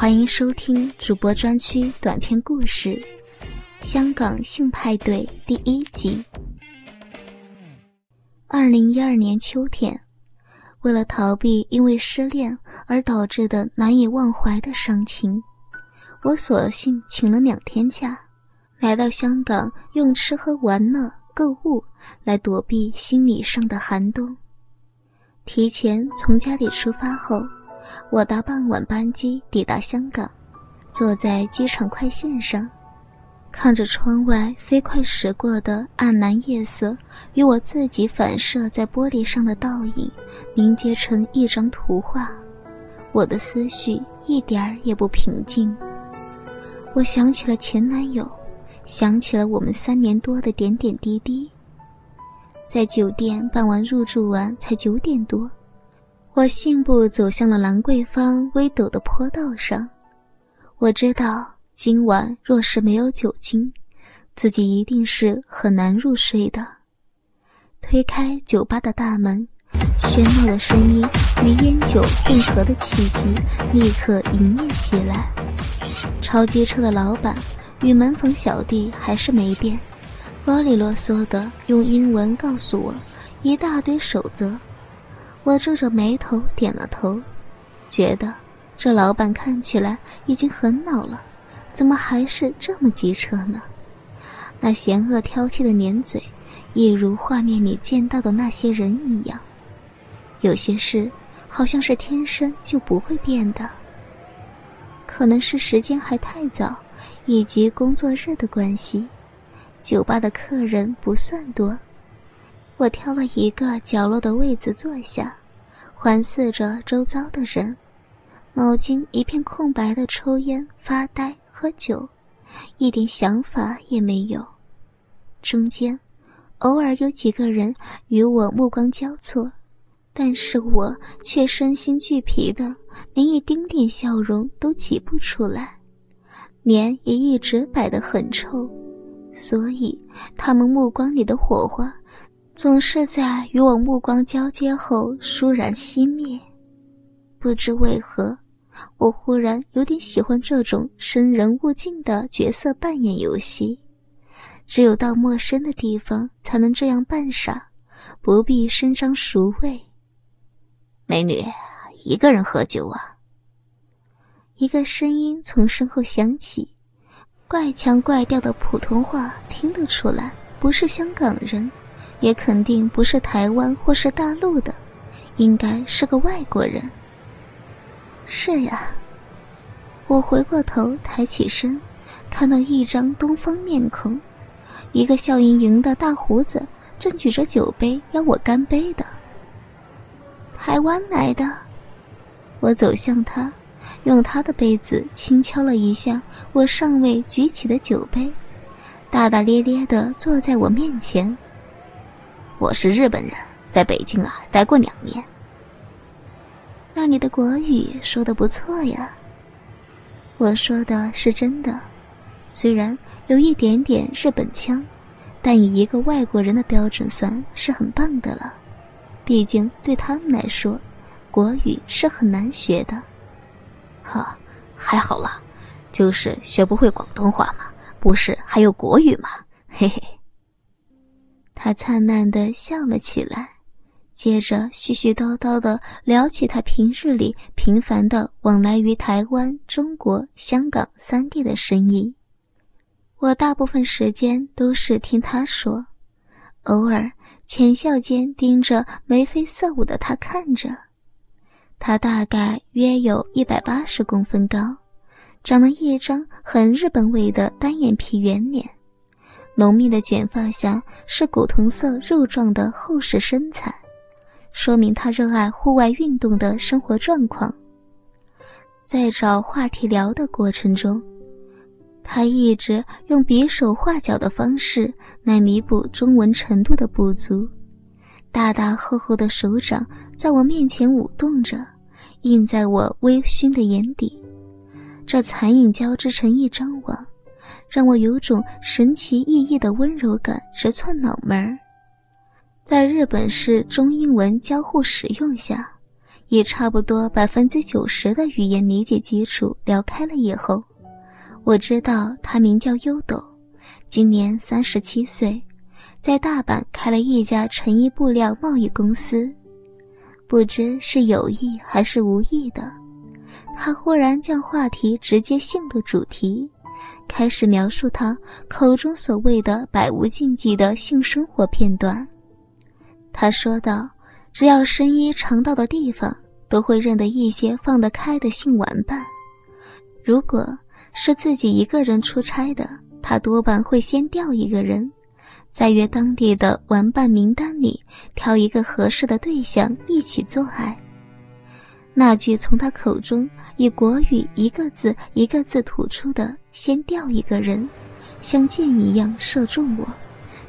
欢迎收听主播专区短篇故事《香港性派对》第一集。二零一二年秋天，为了逃避因为失恋而导致的难以忘怀的伤情，我索性请了两天假，来到香港，用吃喝玩乐、购物来躲避心理上的寒冬。提前从家里出发后。我搭傍晚班机抵达香港，坐在机场快线上，看着窗外飞快驶过的暗蓝夜色与我自己反射在玻璃上的倒影凝结成一张图画，我的思绪一点儿也不平静。我想起了前男友，想起了我们三年多的点点滴滴。在酒店办完入住完才九点多。我信步走向了兰桂坊微陡的坡道上，我知道今晚若是没有酒精，自己一定是很难入睡的。推开酒吧的大门，喧闹的声音与烟酒混合的气息立刻迎面袭来。超机车的老板与门房小弟还是没变，啰里啰嗦的用英文告诉我一大堆守则。我皱着眉头点了头，觉得这老板看起来已经很老了，怎么还是这么机车呢？那嫌恶挑剔的粘嘴，一如画面里见到的那些人一样。有些事好像是天生就不会变的。可能是时间还太早，以及工作日的关系，酒吧的客人不算多。我挑了一个角落的位子坐下，环视着周遭的人，脑筋一片空白的抽烟、发呆、喝酒，一点想法也没有。中间，偶尔有几个人与我目光交错，但是我却身心俱疲的，连一丁点笑容都挤不出来，脸也一直摆得很臭，所以他们目光里的火花。总是在与我目光交接后倏然熄灭。不知为何，我忽然有点喜欢这种生人勿近的角色扮演游戏。只有到陌生的地方才能这样扮傻，不必伸张熟味。美女，一个人喝酒啊？一个声音从身后响起，怪腔怪调的普通话听得出来，不是香港人。也肯定不是台湾或是大陆的，应该是个外国人。是呀，我回过头，抬起身，看到一张东方面孔，一个笑盈盈的大胡子，正举着酒杯邀我干杯的。台湾来的，我走向他，用他的杯子轻敲了一下我尚未举起的酒杯，大大咧咧的坐在我面前。我是日本人，在北京啊待过两年。那你的国语说的不错呀。我说的是真的，虽然有一点点日本腔，但以一个外国人的标准算是很棒的了。毕竟对他们来说，国语是很难学的。哈，还好啦，就是学不会广东话嘛，不是还有国语吗？嘿嘿。他灿烂地笑了起来，接着絮絮叨叨地聊起他平日里频繁的往来于台湾、中国、香港三地的生意。我大部分时间都是听他说，偶尔浅笑间盯着眉飞色舞的他看着。他大概约有一百八十公分高，长了一张很日本味的单眼皮圆脸。浓密的卷发下是古铜色肉状的厚实身材，说明他热爱户外运动的生活状况。在找话题聊的过程中，他一直用比手画脚的方式来弥补中文程度的不足。大大厚厚的手掌在我面前舞动着，映在我微醺的眼底，这残影交织成一张网。让我有种神奇奕奕的温柔感直窜脑门儿。在日本式中英文交互使用下，以差不多百分之九十的语言理解基础聊开了以后，我知道他名叫优斗，今年三十七岁，在大阪开了一家成衣布料贸易公司。不知是有意还是无意的，他忽然将话题直接性的主题，开始描述他口中所谓的百无禁忌的性生活片段。他说道。只要深衣常到的地方，都会认得一些放得开的性玩伴。如果是自己一个人出差的，他多半会先调一个人，在约当地的玩伴名单里挑一个合适的对象一起做爱。那句从他口中以国语一个字一个字吐出的“先掉一个人”，像箭一样射中我，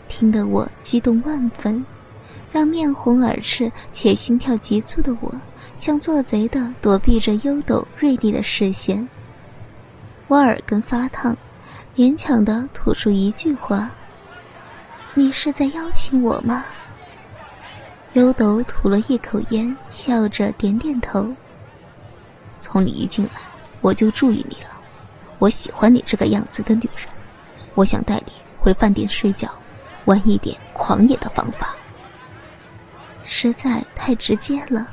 听得我激动万分。让面红耳赤且心跳急促的我，像做贼的躲避着优斗锐利的视线。我耳根发烫，勉强的吐出一句话：“你是在邀请我吗？”优斗吐了一口烟，笑着点点头。从你一进来，我就注意你了。我喜欢你这个样子的女人。我想带你回饭店睡觉，玩一点狂野的方法。实在太直接了，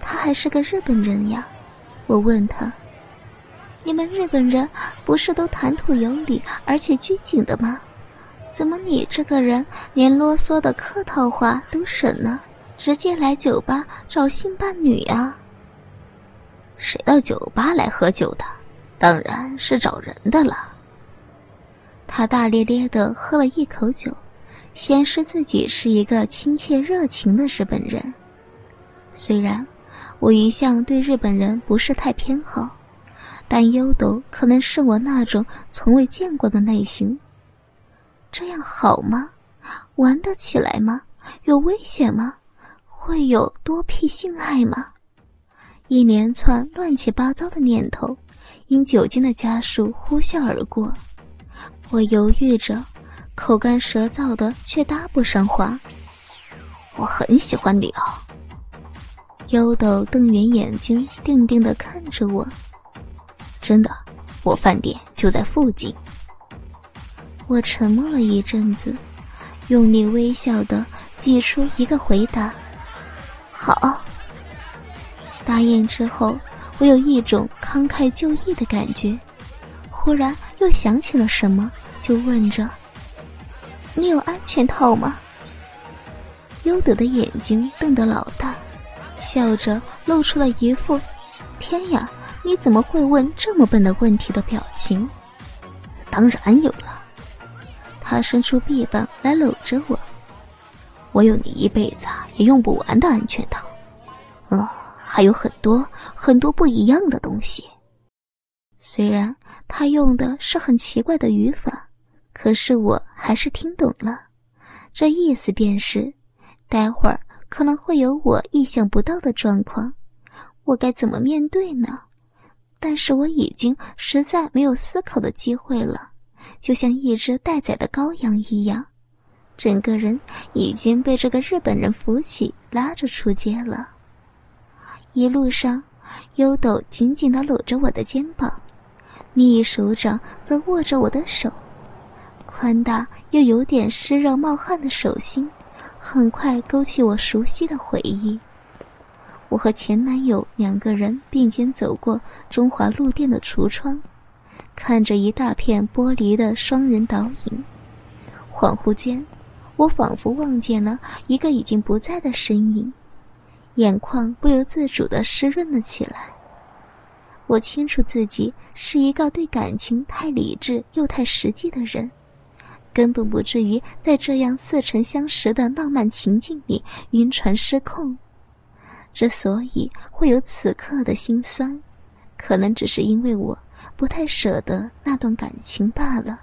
他还是个日本人呀。我问他：“你们日本人不是都谈吐有礼而且拘谨的吗？怎么你这个人连啰嗦的客套话都省呢？直接来酒吧找性伴侣啊？”谁到酒吧来喝酒的？当然是找人的了。他大咧咧的喝了一口酒。显示自己是一个亲切热情的日本人。虽然我一向对日本人不是太偏好，但优斗可能是我那种从未见过的类型。这样好吗？玩得起来吗？有危险吗？会有多癖性爱吗？一连串乱七八糟的念头，因酒精的加速呼啸而过。我犹豫着。口干舌燥的，却搭不上话。我很喜欢你啊！优斗瞪圆眼睛，定定的看着我。真的，我饭店就在附近。我沉默了一阵子，用力微笑的挤出一个回答：“好。”答应之后，我有一种慷慨就义的感觉。忽然又想起了什么，就问着。你有安全套吗？优德的眼睛瞪得老大，笑着露出了一副“天呀，你怎么会问这么笨的问题”的表情。当然有了。他伸出臂膀来搂着我。我有你一辈子也用不完的安全套，哦，还有很多很多不一样的东西。虽然他用的是很奇怪的语法。可是我还是听懂了，这意思便是，待会儿可能会有我意想不到的状况，我该怎么面对呢？但是我已经实在没有思考的机会了，就像一只待宰的羔羊一样，整个人已经被这个日本人扶起，拉着出街了。一路上，优斗紧紧地搂着我的肩膀，另一手掌则握着我的手。宽大又有点湿热冒汗的手心，很快勾起我熟悉的回忆。我和前男友两个人并肩走过中华路店的橱窗，看着一大片玻璃的双人倒影。恍惚间，我仿佛望见了一个已经不在的身影，眼眶不由自主地湿润了起来。我清楚自己是一个对感情太理智又太实际的人。根本不至于在这样似曾相识的浪漫情境里晕船失控。之所以会有此刻的心酸，可能只是因为我不太舍得那段感情罢了。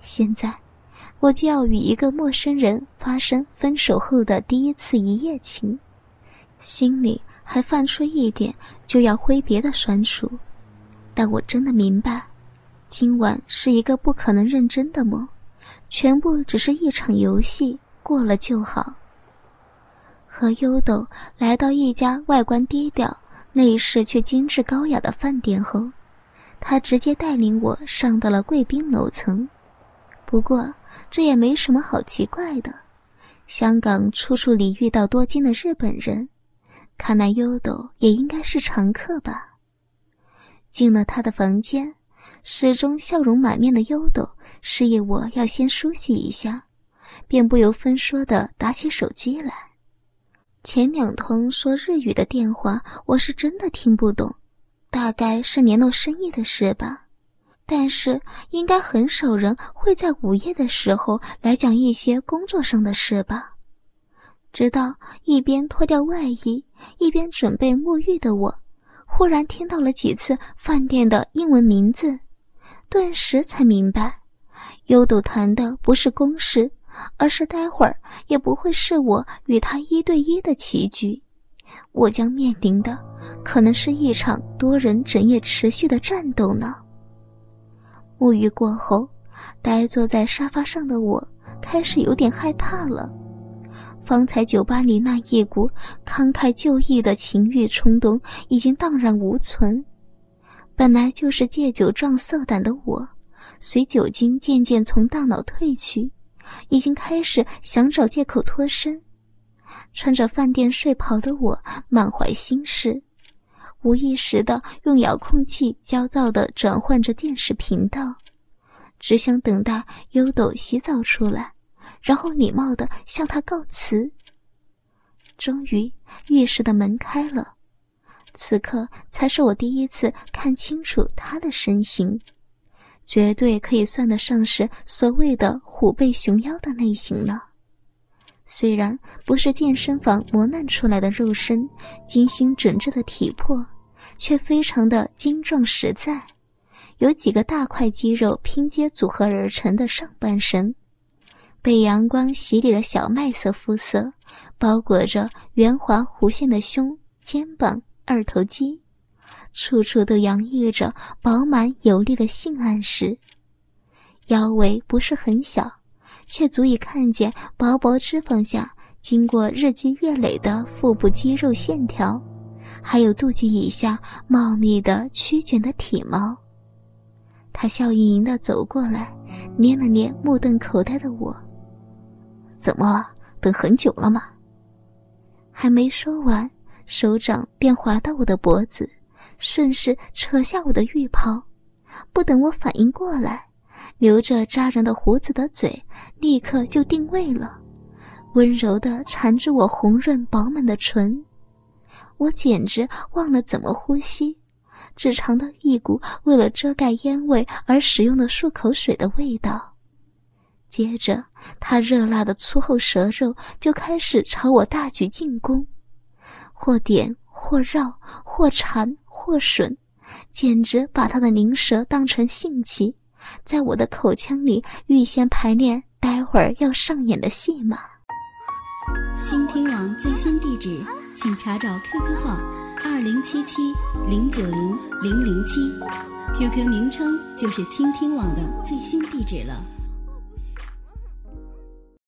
现在，我就要与一个陌生人发生分手后的第一次一夜情，心里还泛出一点就要挥别的酸楚。但我真的明白，今晚是一个不可能认真的梦。全部只是一场游戏，过了就好。和优斗来到一家外观低调、内饰却精致高雅的饭店后，他直接带领我上到了贵宾楼层。不过这也没什么好奇怪的，香港处处里遇到多金的日本人，看来优斗也应该是常客吧。进了他的房间，始终笑容满面的优斗示意我要先梳洗一下，便不由分说的打起手机来。前两通说日语的电话，我是真的听不懂，大概是联络生意的事吧。但是应该很少人会在午夜的时候来讲一些工作上的事吧。直到一边脱掉外衣，一边准备沐浴的我。忽然听到了几次饭店的英文名字，顿时才明白，优斗谈的不是公事，而是待会儿也不会是我与他一对一的棋局，我将面临的可能是一场多人整夜持续的战斗呢。沐浴过后，呆坐在沙发上的我开始有点害怕了。方才酒吧里那一股慷慨就义的情欲冲动已经荡然无存，本来就是借酒壮色胆的我，随酒精渐渐从大脑褪去，已经开始想找借口脱身。穿着饭店睡袍的我满怀心事，无意识的用遥控器焦躁的转换着电视频道，只想等待优斗洗澡出来。然后礼貌的向他告辞。终于，浴室的门开了，此刻才是我第一次看清楚他的身形，绝对可以算得上是所谓的虎背熊腰的类型了。虽然不是健身房磨难出来的肉身，精心整治的体魄，却非常的精壮实在，有几个大块肌肉拼接组合而成的上半身。被阳光洗礼的小麦色肤色，包裹着圆滑弧线的胸、肩膀、二头肌，处处都洋溢着饱满有力的性暗示。腰围不是很小，却足以看见薄薄脂肪下经过日积月累的腹部肌肉线条，还有肚脐以下茂密的曲卷的体毛。他笑盈盈地走过来，捏了捏目瞪口呆的我。怎么了？等很久了吗？还没说完，手掌便滑到我的脖子，顺势扯下我的浴袍。不等我反应过来，留着扎人的胡子的嘴立刻就定位了，温柔地缠住我红润饱满的唇。我简直忘了怎么呼吸，只尝到一股为了遮盖烟味而使用的漱口水的味道。接着，他热辣的粗厚舌肉就开始朝我大举进攻，或点，或绕，或缠，或吮，简直把他的灵舌当成性器，在我的口腔里预先排练待会儿要上演的戏码。倾听网最新地址，请查找 QQ 号二零七七零九零零零七，QQ 名称就是倾听网的最新地址了。